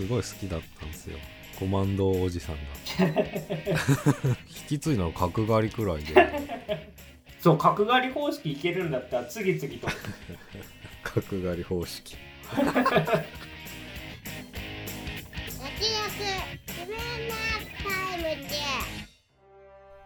すごい好きだったんですよ。コマンドおじさんが。引き継いだの角刈りくらいで。そう角刈り方式いけるんだったら次々と。角刈り方式。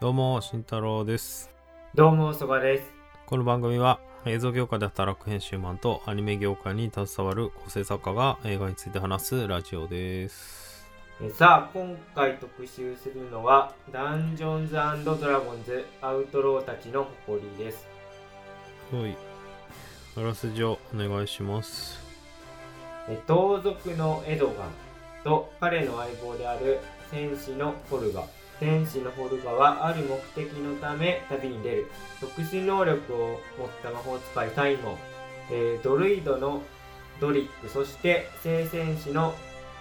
どうも慎太郎です。どうもそばです。この番組は映像業界で働く編集マンとアニメ業界に携わる構成作家が映画について話すラジオです。えさあ今回特集するのはダンジョンズドラゴンズアウトローたちの誇りです。はい。あらすじをお願いします。え盗賊のエドガンと彼の相棒である戦士のホルガ戦士のホルガはある目的のため旅に出る。特殊能力を持った魔法使いタイモ。ン、えードルイドのドリック。そして聖戦士の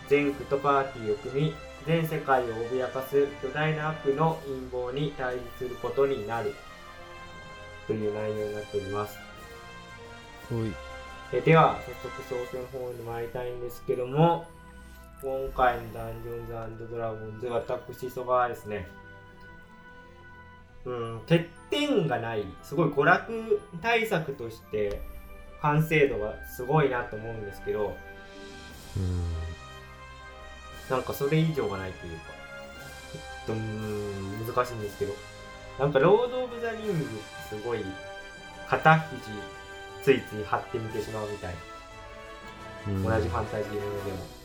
ゼンクとパーティーを組み全世界を脅かす巨大な悪の陰謀に対峙することになる。という内容になっております。はい。えでは早速総選の方に参りたいんですけども今回のダンジョンズドラゴンズ私そばはですね。うん欠点がないすごい娯楽対策として完成度がすごいなと思うんですけどうん。なんかそれ以上がないというかちょっとうーん難しいんですけどなんかロード・オブ・ザ・リングすごい肩肘ついつい張ってみてしまうみたいな。うん。同じファンタジーものでも、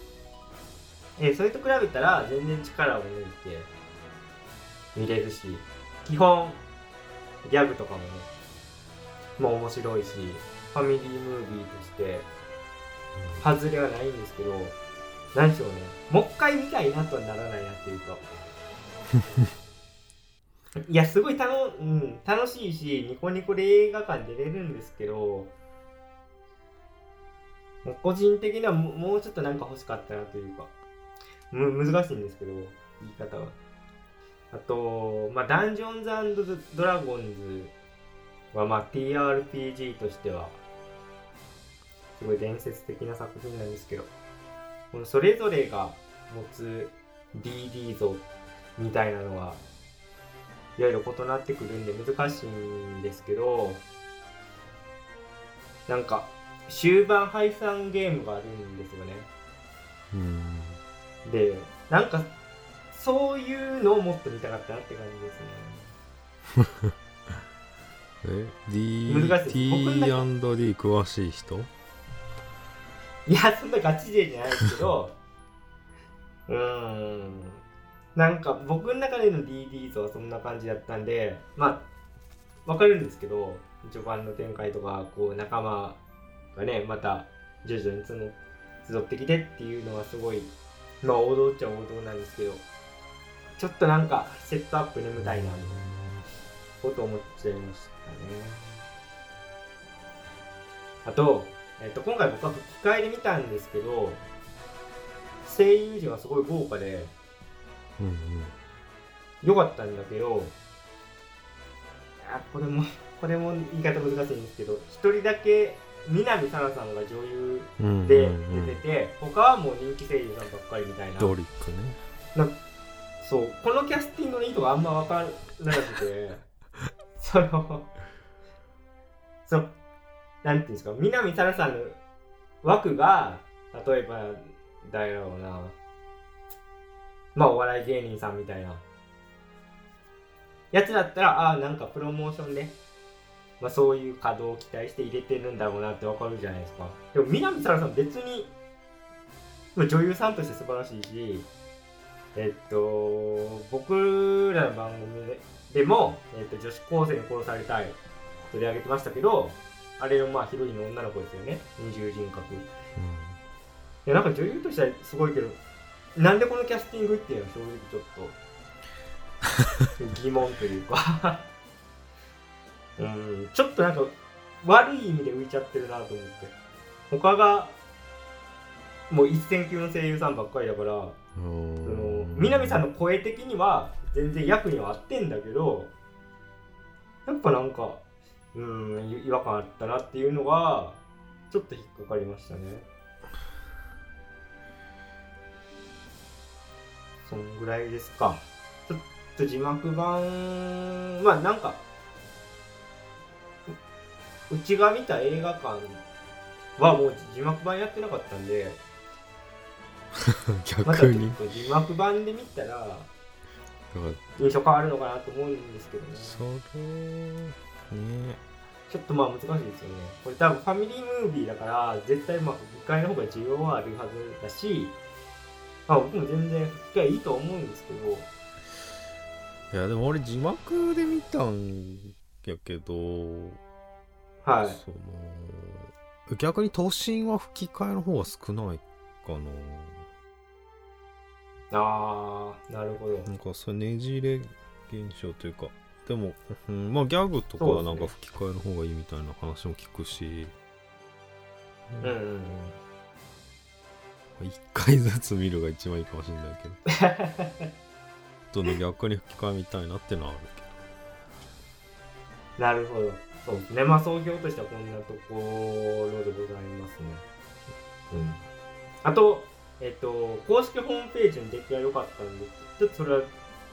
えーそれと比べたら全然力を抜いて見れるし基本ギャグとかもねもう面白いしファミリームービーとして外れはないんですけど何でしょうね。もう一回見たいなとはならないなっていうか。いやすごい楽,、うん、楽しいしニコニコで映画館出れるんですけど個人的にはももうちょっとなんか欲しかったなというかむ難しいんですけど言い方は。あと、まあ、ダンジョンズドラゴンズは、まあ、TRPG としてはすごい伝説的な作品なんですけどこのそれぞれが持つ DD 像みたいなのはいろいろ異なってくるんで難しいんですけどなんか終盤敗散ゲームがあるんですよね。うん。でなんかそういうのをもっと見たかったなって感じですね。え D 難しい。僕の中 T&D 詳しい人？いやそんなガチ勢じゃないですけど。うーん。なんか僕の中での DD 像はそんな感じだったんでまあわかるんですけど序盤の展開とかこう仲間がねまた徐々にその集ってきてっていうのはすごいまあ王道っちゃ王道なんですけどちょっとなんかセットアップ眠たいなみたいなこと思っちゃいましたね。あと、えっと、今回僕は吹き替えで見たんですけど声優陣はすごい豪華でうんうん。良かったんだけどあこれもこれも言い方難しいんですけど一人だけ南沙羅さんが女優うんでうん。出てて、他はもう人気声優さんばっかりみたいな。ドリックね。なそう。このキャスティングの意図があんま分からなくて。そのそう。なんていうんですか？南沙羅さんの枠が例えば誰だろうなまあお笑い芸人さんみたいな。やつだったらああなんかプロモーションで、まあ、そういう稼働を期待して入れてるんだろうなってわかるじゃないですか。でも南沙羅さん別にまあ女優さんとして素晴らしいしえっと僕らの番組ででも、えっと、女子高生に殺されたい取り上げてましたけどあれのまあヒロインの女の子ですよね。二重人格。いやなんか女優としてはすごいけどなんでこのキャスティングっていうのは正直ちょっと 疑問というかうん。ちょっとなんか悪い意味で浮いちゃってるなと思って。他がもう一線級の声優さんばっかりだからうん。その南さんの声的には全然役には合ってんだけどやっぱなんかうん違和感あったなっていうのがちょっと引っかかりましたね。そんぐらいですか。ちょっと字幕版、まあなんか、ううちが見た映画館はもう字幕版やってなかったんで、またちょっ逆にと字幕版で見たら印象変わるのかなと思うんですけどね。それねちょっとまあ難しいですよね。これ多分ファミリームービーだから、絶対まあ吹き替えの方が需要はあるはずだし、まあ僕も全然吹き替えいいと思うんですけど、いやでも俺字幕で見たんやけどはい。その逆に都心は吹き替えの方が少ないかあー、なるほどな。なんかそれねじれ現象というかでも、うん、まあギャグとかはなんか吹き替えの方がいいみたいな話も聞くしうんうんうん。一回ずつ見るが一番いいかもしれないけど どんどん逆に吹き替えみたいなってのはあるけなるほど。そうですね。まあ総評としてはこんなところでございますね。うん。あと、えっ、と、公式ホームページの出来が良かったんで、ちょっとそれは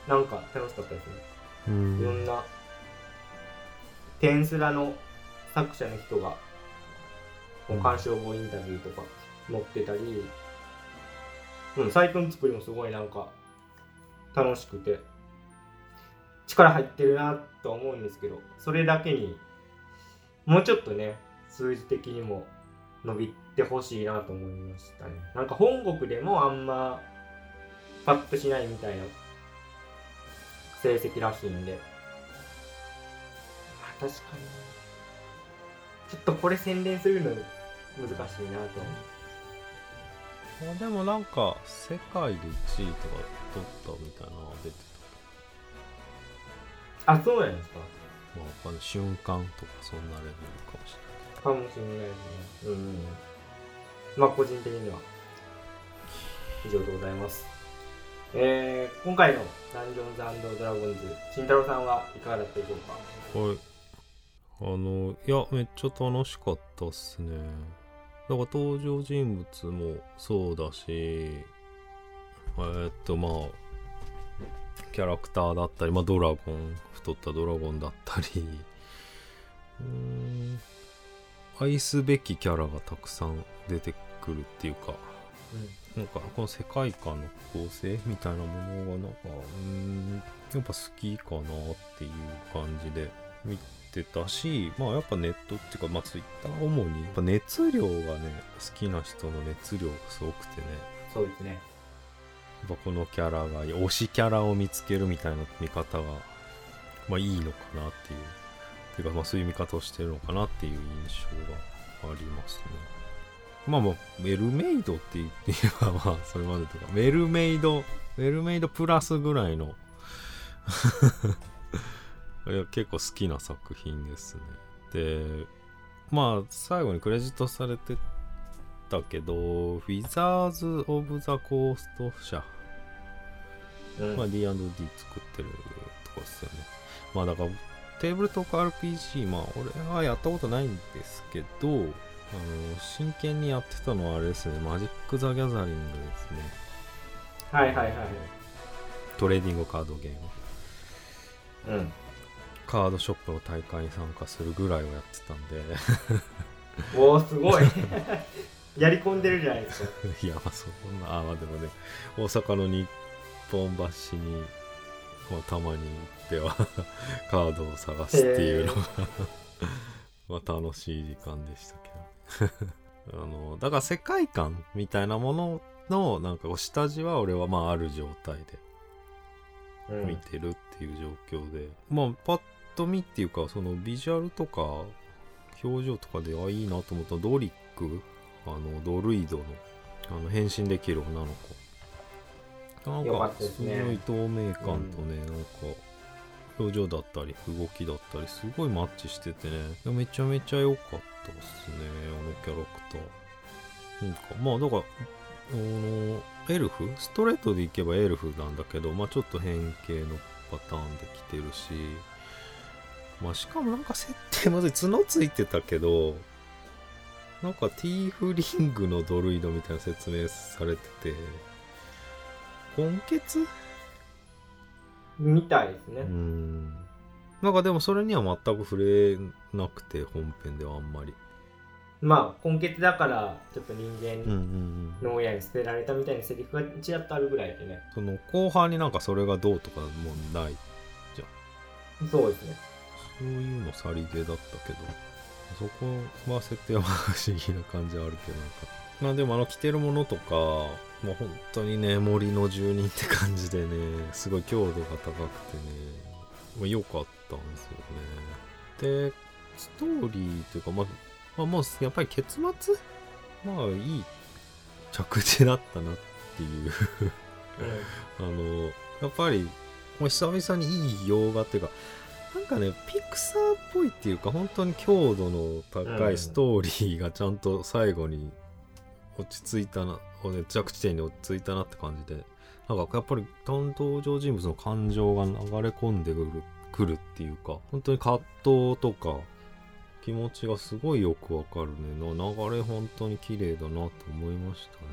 なんか楽しかったですね。どうんいろんな、テンスラの作者の人が、こう鑑賞後インタビューとか載ってたり、うん、サイトの作りもすごいなんか、楽しくて、力入ってるなと思うんですけど、それだけに、もうちょっとね、数字的にも伸びてほしいなと思いましたね。なんか本国でもあんま、パッとしないみたいな成績らしいんで。あ確かに。ちょっとこれ宣伝するの難しいなと思う。でもなんか世界で1位とか取ったみたいなのが出てあ、そうなんですかたまあわかんない瞬間とかそんなレベルかもしかもしれないですね。うんうんうん。まあ個人的には以上でございます。えー、今回のダンジョンズドラゴンズ、慎太郎さんはいかがだったでしょうか？れないはいあのいやめっちゃ楽しかったっすねだから登場人物もそうだしえーっとまあキャラクターだったり、まあ、ドラゴン太ったドラゴンだったり。うーん愛すべきキャラがたくさん出てくるっていうかなんかこの世界観の構成みたいなものがなんかうーんやっぱ好きかなっていう感じで見てたしまあやっぱネットっていうかまあツイッター主にやっぱ熱量がね好きな人の熱量がすごくてね。そうですね。ぱこのキャラが推しキャラを見つけるみたいな見方がまあいいのかなっていう。ていうかまあそういう見方をしてるのかなっていう印象がありますね。まあもうメルメイドって言って言えばまあそれまでとかメルメイドメルメイドプラスぐらいの いや結構好きな作品ですね。でまあ最後にクレジットされてたけど、ウィザーズ・オブ・ザ・コースト社、うん。まあ、D&D 作ってるとこですよね。まあだから、テーブルトーク RPG、まあ俺はやったことないんですけど、あの、真剣にやってたのはあれですね、マジック・ザ・ギャザリングですね。はいはいはい。トレーディングカードゲーム。うん。カードショップの大会に参加するぐらいをやってたんで、おー、すごい。やり込んでるじゃないですか。いや、まあそんな、あ、まあでもね、大阪の日本橋に、まあ、たまに行っては カードを探すっていうのがまあ楽しい時間でしたけど。あの、だから世界観みたいなものの、なんか下地は俺はまあある状態でうん。見てるっていう状況で、まあパッと見っていうかそのビジュアルとか表情とかであいいなと思ったドリックあのドルイドのあの変身できる女の子なんよかかすごい透明感とね、なんか表情だったり動きだったりすごいマッチしててね。いやめちゃめちゃ良かったっすねあのキャラクター。なんかまあだからあのエルフ？ストレートでいけばエルフなんだけどまあちょっと変形のパターンで来てるし。まあしかもなんか設定まずい角ついてたけどなんかティーフリングのドルイドみたいな説明されてて根血みたいですね。うん。なんかでもそれには全く触れなくて本編ではあんまり。まあ、根血だから、ちょっと人うんう間んうん。の親に捨てられたみたいなセリフがちらっとあるぐらいでね。その後半になんかそれがどうとかもないそうですね。そういうのさりげだったけど。そこは設定はまあ不思議な感じはあるけどなんか。まあでもあの着てるものとかもう本当にね森の住人って感じでねすごい強度が高くてねまあ良かったんですよね。でストーリーというかまあ、まあ、もうやっぱり結末まあいい着地だったなっていう。あのやっぱりもう久々にいい洋画っていうかなんかねピクサーっぽいっていうか本当に強度の高いストーリーがちゃんと最後に落ち着いたなね着地点に落ち着いたなって感じで。なんかやっぱり担当上人物の感情が流れ込んでくるくるっていうか本当に葛藤とか気持ちがすごいよくわかるね。な流れ本当に綺麗だなと思いましたね。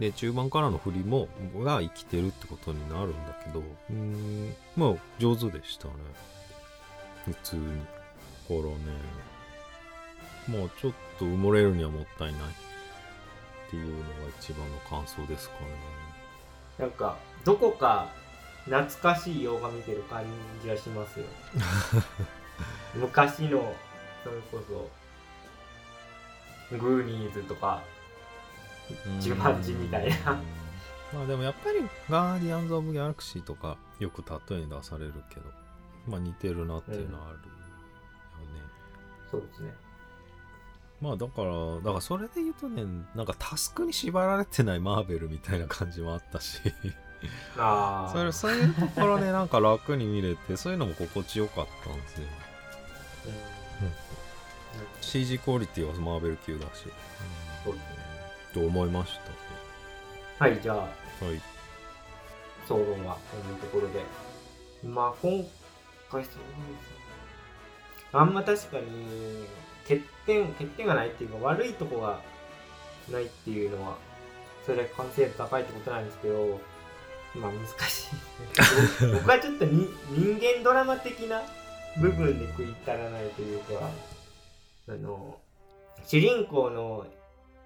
で中盤からの振りもが生きてるってことになるんだけどうーん。まあ上手でしたね。普通に。からねまあちょっと埋もれるにはもったいないっていうのが一番の感想ですかね。なんか、どこか懐かしい洋画見てる感じがしますよ。昔の、それこそ、グーニーズとか、ジュマンジみたいな。うん。まあでもやっぱりガーディアンズ・オブ・ギャラクシーとかよく例えに出されるけどまあ似てるなっていうのはあるよね、そうですね。まあだから、だからそれで言うとね、なんかタスクに縛られてないマーベルみたいな感じもあったし、ああ。それそういうところね、なんか楽に見れて、そういうのも心地よかったんですよ。うん CG クオリティはマーベル級だし、そうですね。と思いましたね。はい、じゃあ、はい。総論はこういうところで。まあ、今回、そうですね。あんま確かに、欠点、欠点がないっていうか、悪いとこがないっていうのは、それ完成度高いってことなんですけど、まあ難しい。僕はちょっとに人間ドラマ的な部分で食い足らないというか、あの、主人公の、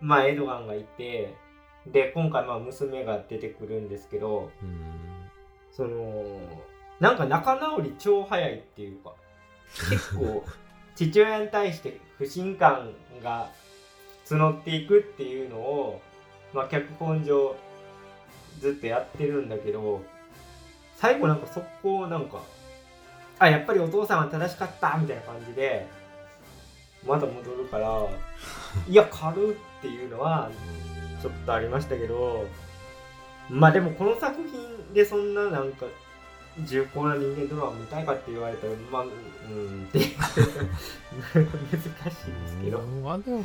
まあエドガンがいて、で、今回まあ娘が出てくるんですけど、うん。その、なんか仲直り超早いっていうか、結構父親に対して不信感が募っていくっていうのを、まあ脚本上ずっとやってるんだけど、最後なんか速攻なんか、あ、やっぱりお父さんは正しかったみたいな感じで、まだ戻るから、いや、軽っていうのはちょっとありましたけど、まあでもこの作品でそんななんか重厚な人間ドラマ見たいかって言われたら、まあ、うんって 難しいですけど。うんまあでも、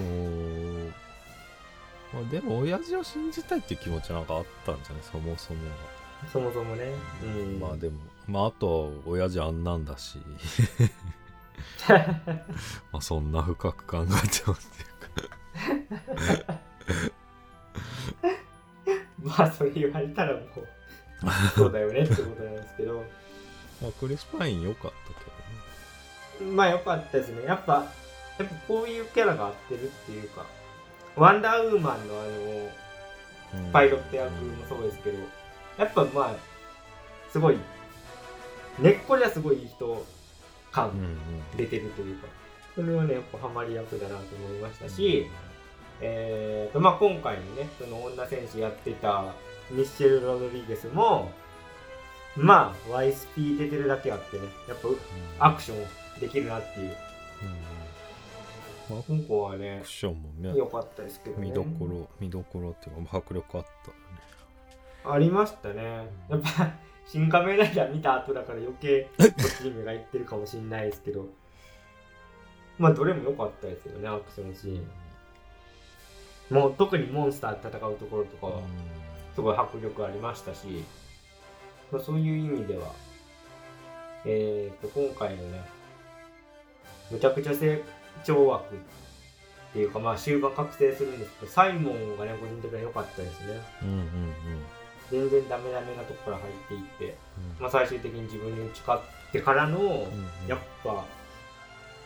まあでも親父を信じたいっていう気持ちなんかあったんじゃない？そもそもそもそもね。うが。ん、まあでも、まああとは親父あんなんだし、まあそんな深く考えてますっていうか。まあそれ言われたらもう、そうだよねってことなんですけど、まあクリス・パイン良かったけまあよかったですね。やっぱ、やっぱこういうキャラが合ってるっていうか、ワンダーウーマンのあの、どね。パイロット役もそうですけど、やっぱまあ、すごい、根っこじゃすごいいい人感。出てるというか、それはね、やっぱハマり役だなと思いましたし、えーと、まあ今回のね、その女戦士やってたミッシェル・ロドリゲスも、まあ、YSP 出てるだけあってね、やっぱアクションできるなっていう。まあ、香港はねアク、ションもね、良かったですけどね。見どころ、見どころっていうか、迫力あったよね。ありましたね。やっぱ、新仮面ライダー見た後だから余計、こっちに目がいってるかもしれないですけど、まあ、どれも良かったですよね、アクションシーン。もう、特にモンスターで戦うところとかは、すごい迫力ありましたし、まあ、そういう意味では、えーと、今回のね、むちゃくちゃ成長枠っていうかまあ終盤覚醒するんですけどサイモンがね個人的には良かったですね。うんうんうん。全然ダメダメなとこから入っていって、うん。まあ、最終的に自分に打ち勝ってからの、うんうん。やっぱ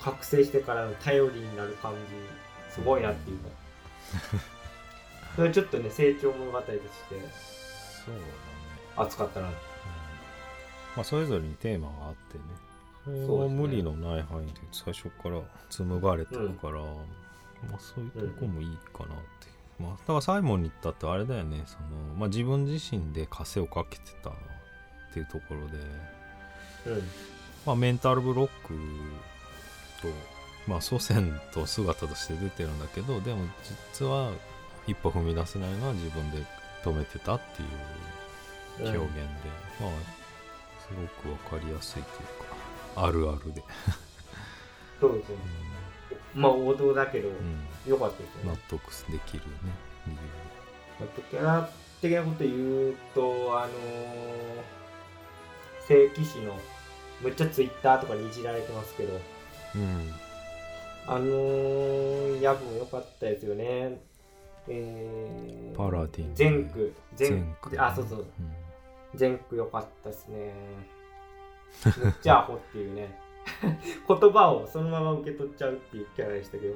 覚醒してからの頼りになる感じすごいなっていう。か それちょっとね成長物語としてそうだね。熱かったな。まあ、それぞれにテーマがあってね。それ無理のない範囲で最初から紡がれてるから、まあそういうとこもいいかなって。いう、まあだからサイモンに行ったってあれだよね。その、まあ、自分自身で枷をかけてたっていうところで、うん。まあ、メンタルブロックと、まあ、祖先と姿として出てるんだけどでも実は一歩踏み出せないのは自分で止めてたっていう表現で、まあすごくわかりやすいというかあるあるで、そうですね。まあ王道だけどうん。うん良かったですよ納ね、得できるね理あとキャラ的なこと言うとあのー正規士のむっちゃツイッターとかにいじられてますけど。由うん。あのー、ヤブも良かったですよね。えー、パラディン全区。全全区あ、そうそう。ん全区良かったですね。むっちゃアホっていうね。言葉をそのまま受け取っちゃうっていうキャラでしたけど。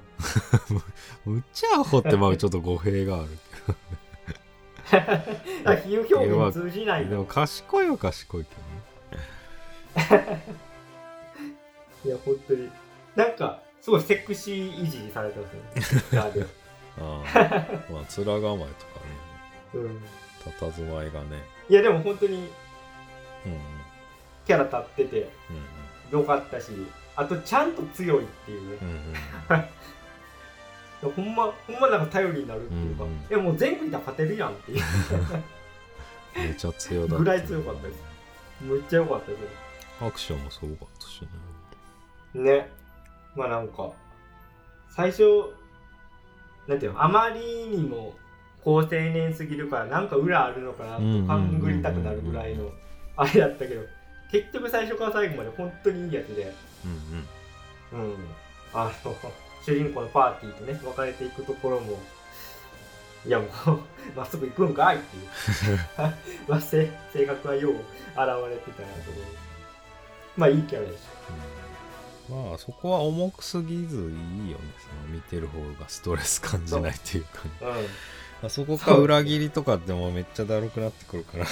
むっちゃアホってまあちょっと語弊がある あ比喩表現通じないの。でも賢いは賢いけいや、本当に。なんか、すごいセクシーいじりされてますね。ああまあ面構えとかね。うん。佇まいがね。いや、でも本当にうんキャラ立っててうん良かったし、あとちゃんと強いっていうね。うんうん ほんま、ほんまなんか頼りになるっていうか、うんうんいやもう全部いたら勝てるやんっていう。めちゃ強だぐらい強かったです。むっちゃ良かったでアクションもすごかったしね。すね。まあなんか、最初、なんていうの、あまりにも高青年すぎるから、なんか裏あるのかなと勘ぐりたくなるぐらいのあれやったけど、結局最初から最後まで本当にいいやつで、うんうんうん。あの、主人公のパーティーとね、別れていくところも、いやもう、まっすぐ行くんかいっていう。まあ、性性格はよう現れてたなと思う。まあ、いいキャラでしうんまあそこは重くすぎずいいよねその見てる方がストレス感じないっていうか。うん。あそこか裏切りとかってもうめっちゃだるくなってくるから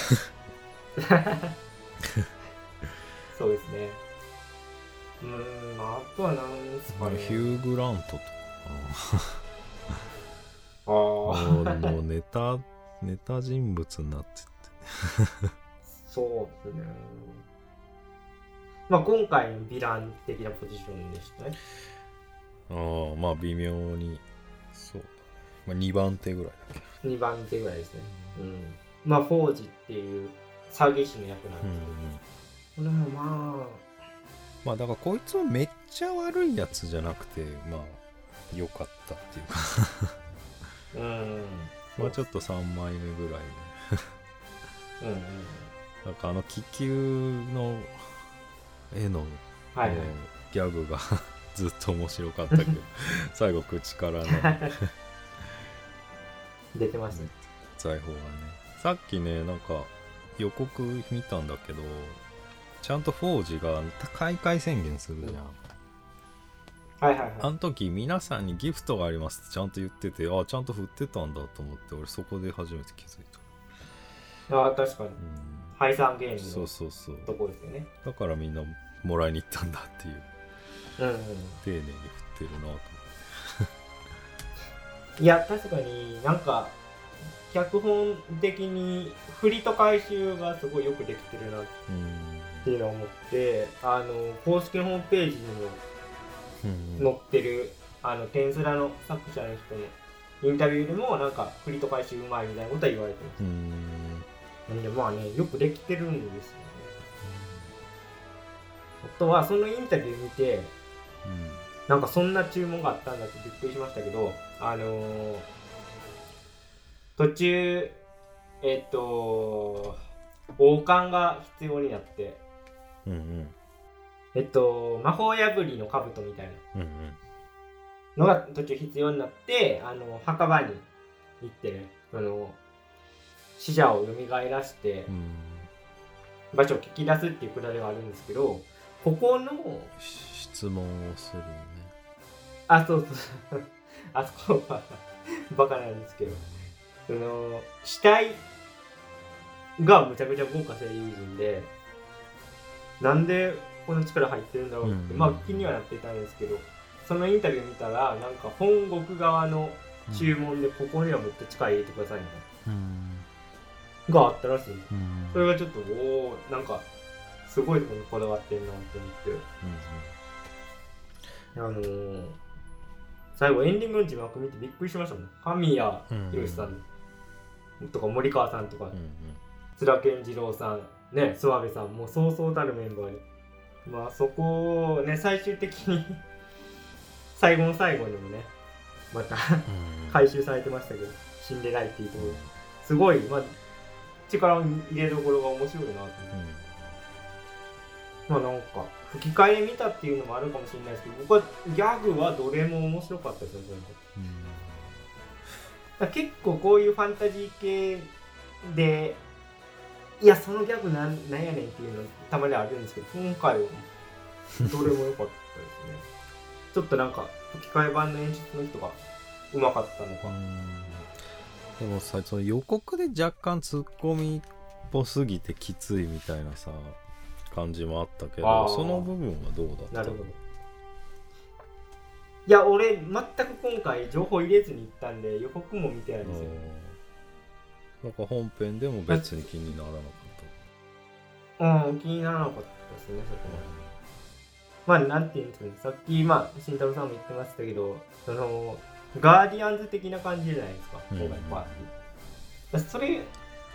そうですね。うーん、まあ、あとは何ですかね。ヒュー・グラントとかああ、あのネタ ネタ人物になってってそうですね。まあ、今回のヴィラン的なポジションでしたね。ああまあ微妙にそうまあ、2番手ぐらいだけ2番手ぐらいですね。うん。まあ、フォージっていう詐欺師の役なんうんですけど、これもままあだからこいつはめっちゃ悪いやつじゃなくてまあ良かったっていうかあ、うん。まあちょっと3枚目ぐらいでうんうん。なんかあの気球の絵の、はいはいもう。ギャグが ずっと面白かったけど 最後口からね 出てますね。財宝がねさっきねなんか予告見たんだけどちゃんとフォージが開会宣言するじゃん、はいはいはあの時皆さんにギフトがありますってちゃんと言っててあちゃんと振ってたんだと思って俺そこで初めて気づいた、あ、確かに。うん、ハイサンゲームそうのそうそうとこですよね。だからみんなもらいに行ったんだっていううんうん。丁寧に振ってるなといや、確かになんか、脚本的に振りと回収がすごいよくできてるなっうんていうのを思って、あの、公式ホームページにうんも載ってる、あの、テンスラの作者の人のインタビューでも、なんか、振りと回収うまいみたいなことは言われてます。うんなんで、まあね、よくできてるんですよね。あとは、そのインタビュー見て、なんかそんな注文があったんだってびっくりしましたけど、あのー途中、えっ、と、王冠が必要になって、うんうん。えっと、魔法破りの兜みたいな。のが途中必要になってあの墓場に行ってねあの死者を蘇らしてうん。場所を聞き出すっていうくだりがあるんですけどここの質問をするよね。あそうそう。あそこはバカなんですけど。その死体がむちゃくちゃ豪華声優陣でなんでこの力入ってるんだろうって、うん。まあ気にはなってたんですけどそのインタビュー見たらなんか本国側の注文でここにはもっと力入れてくださいみたいうん。ながあったらしい。うん。それがちょっとおおなんかすごいところにこだわってんなって思って。あのー、最後エンディングの字幕見てびっくりしましたもん。神谷博さん。とか森川さんとか。うんうん。津田健次郎さん。ね諏訪部さん。もうそうそうたるメンバーで。まあそこをね最終的に 最後の最後にもねまたうん。回収されてましたけど。死んでないっていうところ。すごい、まあ、力を入れどころが面白いなと思って。まあなんか吹き替え見たっていうのもあるかもしれないですけど僕はギャグはどれも面白かったですね全部だから結構こういうファンタジー系でいやそのギャグなんなんやねんっていうのたまにあるんですけど今回はどれも良かったですね。ちょっとなんか吹き替え版の演出の人がうまかったのか、でもさその予告で若干ツッコミっぽすぎてきついみたいなさ感じもあったけあー。どその部分はどうだったなるほど。いや俺全く今回情報入れずに行ったんで予告も見てないんですよ。うん。なんか本編でも別に気にならなかった。うん気にならなかったですねそこまで。まあなんていうんですかね。さっきまあ慎太郎さんも言ってましたけどそのガーディアンズ的な感じじゃないですか。うん。今回パーティーそれ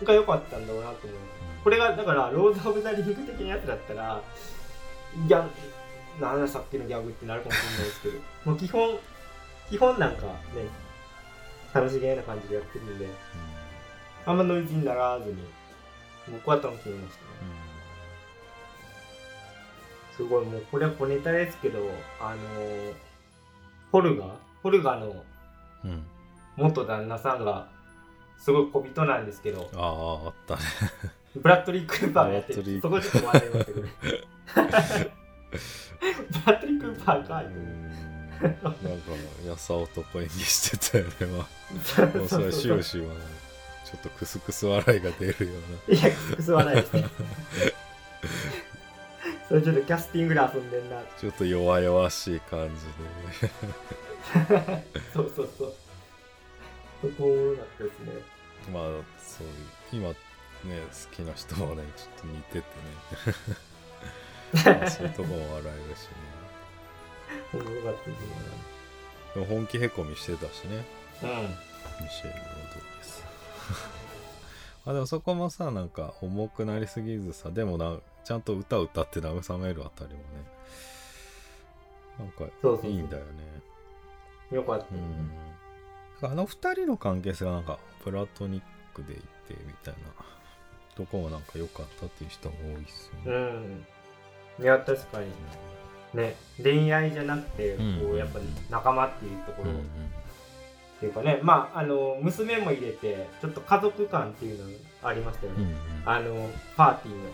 が良かったんだろうなと思いますこれがだからロード・オブ・ザ・リング的なやつだったらいやなんださっきのギャグってなるかもしれないですけど もう基本基本なんかね楽しげな感じでやってるんであんまノイズにならずに僕は楽しみましたね。すごいもうこれは小ネタですけどあのーホルガホルガの元旦那さんがすごい小人なんですけどあああったね。ブラッドリー・クーパーがやってる。そこちょっと笑いましたけどね。ブラッドリー・クーパーかいうん。なんかやさ男演技してたよねまあ もうそれは終始はちょっとクスクス笑いが出るよういやクスはないですね。それちょっとキャスティングで遊んでんな。なちょっと弱々しい感じで そうそうそう。そこお もろかったですね。まあそういう今ね好きな人もねちょっと似ててね。まあそういうとこも笑えるしね。おもろかったですでも本気へこみしてたしね。ねミシェル・ロドリゲスあでもそこもさなんか重くなりすぎずさでもなちゃんと歌歌って慰めるあたりもねなんかいいんだよね。うんよかった。うん。あの二人の関係性がなんかプラトニックでいてみたいな。とこもなんか良かったっていう人も多いっすよね、うん。いや確かに。ね。恋愛じゃなくてこうやっぱ仲間っていうところ、うんうん。っていうかね。まああの娘も入れてちょっと家族感っていうのがありましたよね、うんうん。あのパーティーの。うん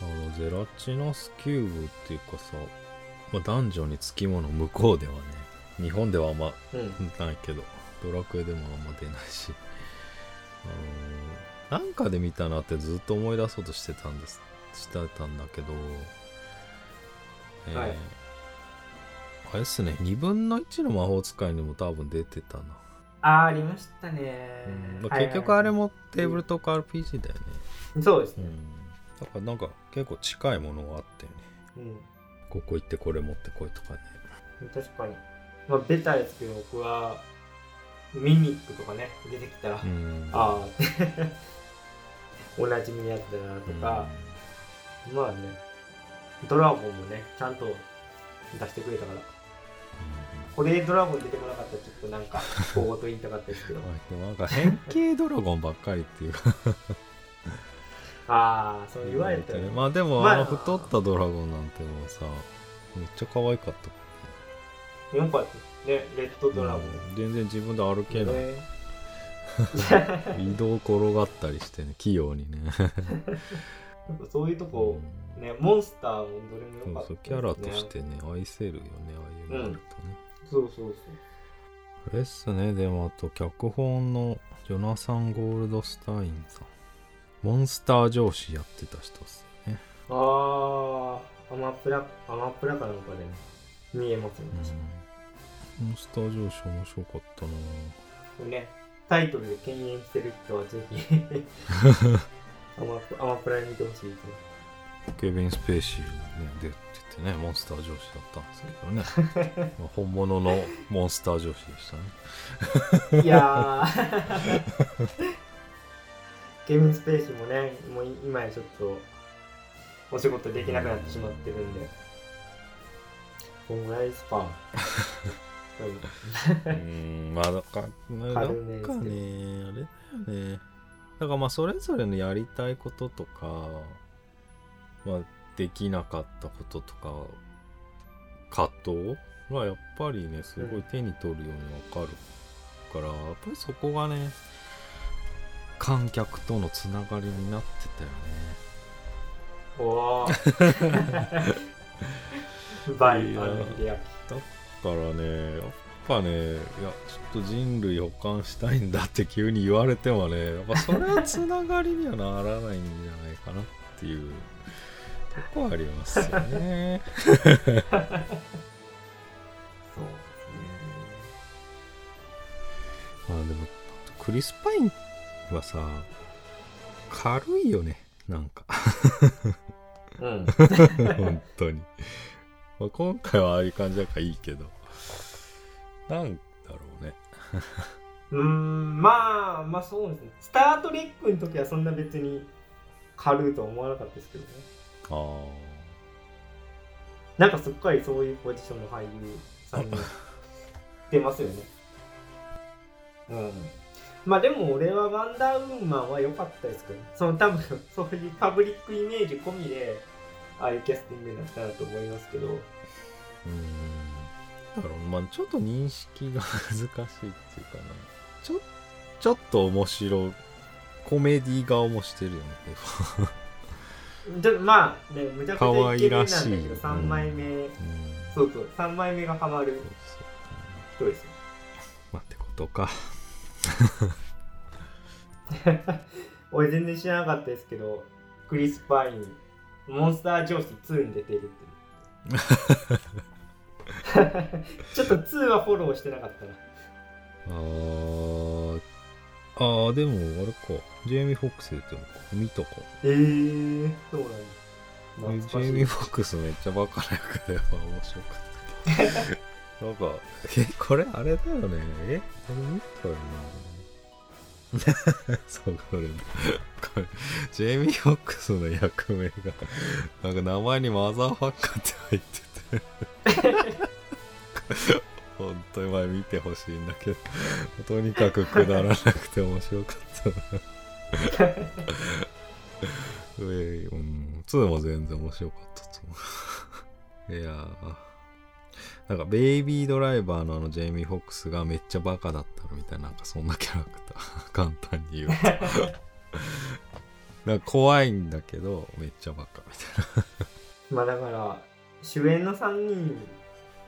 あのゼラチナスキューブっていうかさ、まあ、男女につきもの向こうではね日本ではあんまうん。ないけどドラクエでもあんま出ないし。あのーなんかで見たなってずっと思い出そうとしてたんですしてたんだけどえーはい。あれっすね2分の1の魔法使いにも多分出てたな、あーありましたね、うん。結局あれもテーブルトーク RPG だよね、そうですね、うん、だからなんか結構近いものがあってね。うん。ここ行ってこれ持ってこいとかね。確かにまあベタですけど僕はミミックとかね出てきたら、うん。ああ おなじみのやつだなとか、まあねドラゴンもねちゃんと出してくれたから。これでドラゴン出てこなかったらちょっとなんか小言言いたかったですけど。でもなんか変形ドラゴンばっかりっていう。か ああそう言われたら、まあでもまああの太ったドラゴンなんてもうさめっちゃ可愛かったよかったねレッドドラゴン、うん全然自分で歩けない、ね。移動転がったりしてね器用にね。そういうとこ、ね、モンスターもどれもそう良かったです、ね、そうキャラとしてね愛せるよねああいうのあるとね、そうそうあれっすねでもあと脚本のジョナサン・ゴールドスタインさん。モンスター上司やってた人っすよね。そうああアマプラアマプラかなんかで、ね、見えますね、モンスター上司面白かったな。これねタイトルで敬遠してる人はぜひ アマプアマプラに見てほしいですねケビン・スペーシーね出ててねモンスター上司だったんですけどね。ま あ本物のモンスター上司でしたね。いやー。ケビン・スペーシーもねもう今やちょっとお仕事できなくなってしまってるんで。こんぐらいスパンうーん。まあだからなんかねあれ。だよねだからまあそれぞれのやりたいこととかまあできなかったこととか葛藤がやっぱりねすごい手に取るようにわかるからやっぱりそこがね観客とのつながりになってたよね。おー。バイバイからねやっぱねいやちょっと人類保管したいんだって急に言われてもねやっぱそれはつながりにはならないんじゃないかなっていうとこはありますよね。そうですね。まあでもクリス・パインはさ軽いよねなんか。うん。本当に、まあ、今回はああいう感じだからいいけど。なんだろうね。うーんまあまあそうですね。スター・トレックの時はそんな別に軽いとは思わなかったですけどね。あなんかすっかりそういうポジションの俳優さんに出ますよね。うん。まあでも俺はワンダーウーマンは良かったですけどね。その多分そういうパブリックイメージ込みでああいうキャスティングになったなと思いますけど。ーうーん。だからまあちょっと認識が難しいっていうかなちょちょっと面白いコメディ顔もしてるよねちょっとまあねむちゃくちゃイケメンなんだけど3枚目、うん。そうそう。3枚目がハマる人ですよ。まあってことか。俺全然知らなかったですけどクリス・パインモンスター上司2に出てるって ちょっと2はフォローしてなかったな。あー。あーでもあれか。ジェイミー・フォックス出てるのか。見たかえー、そうなんだ。えジェイミー・フォックスめっちゃバカな役で面白かったなんかえこれあれだよね。えこれ見たよな そうこれこれジェイミー・フォックスの役名がなんか名前にマザーファッカーって入ってて。本当に前見てほしいんだけど。とにかくくだらなくて面白かった。な上うん2も全然面白かったと思ういやー。なんかベイビードライバーのあのジェイミー・フォックスがめっちゃバカだったのみたいななんかそんなキャラクター 簡単に言うと。なんか怖いんだけどめっちゃバカみたいまあだから主演の3人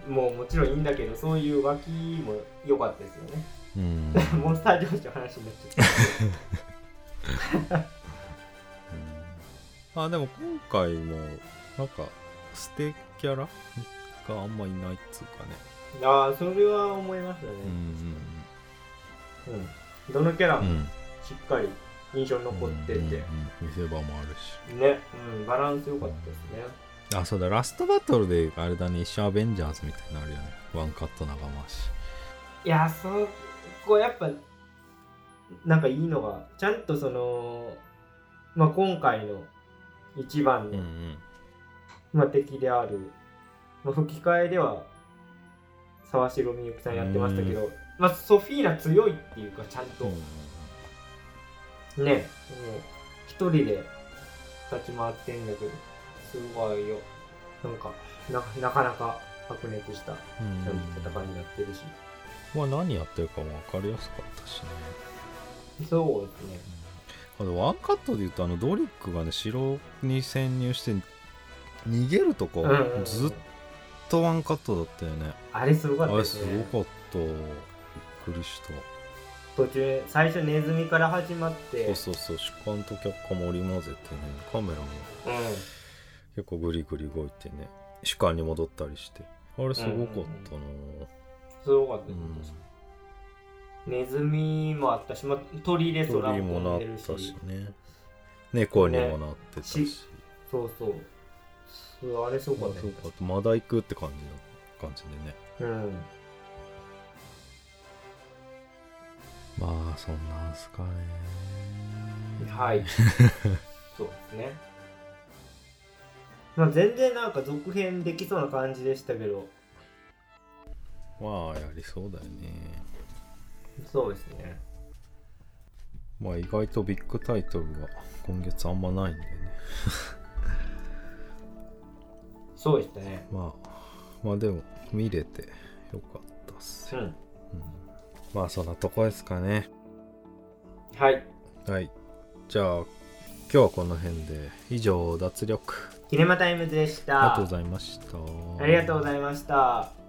ももちろんいいんだけどそういう脇も良かったですよね。なうん。モンスター上司の話になっちゃったあでも今回もなんかステキャラ？があんまいないっつうかね。ああそれは思いましたね。うんうん、どのキャラもうん。うんしっかり印象に残ってて、うんうんうん。見せ場もあるし。ね、うん、バランス良かったですね。あそうだ。ラストバトルであれだね。一緒アベンジャーズみたいになるよね。ワンカット長回し。いやそこやっぱなんかいいのがちゃんとその、まあ、今回の一番の、うんうん。まあ、敵である、まあ、吹き替えでは沢城みゆきさんやってましたけど、まあ、ソフィーナ強いっていうかちゃんと、うん。ねもう一人で立ち回ってんだけどすごいよ。なんかななかなか白熱したうん。戦いになってるし、まあ何やってるかも分かりやすかったしね。そうですね。あとワンカットで言うとあのドリックがね城に潜入して逃げるとこ、ずっとワンカットだったよね。あれすごかあれったですねすごかった。びっくりした。途中最初ネズミから始まって。そうそうそう。主観と脚下も織り交ぜてねカメラも。うん。結構グリグリ動いてね。主観に戻ったりして。あれすごかったな。すごかったうん。です、ネズミもあったし、まあ、鳥で空鳥もなっも飛んでるしたしね。猫にもなってたし、ねしそうそうそうあれすごかったそうかまだ行くって感じの感じでね。うん。まあそんなんすかね。はい。そうですね。まあ全然なんか続編できそうな感じでしたけど。まあやりそうだよね。そうですね。まあ意外とビッグタイトルが今月あんまないんでねそうでしたね。まあまあでも見れてよかったっす。よ、うんうん。まあそんなとこですかね。はい。はい。じゃあ今日はこの辺で。以上脱力。キネマタイムズでした。ありがとうございました。ありがとうございました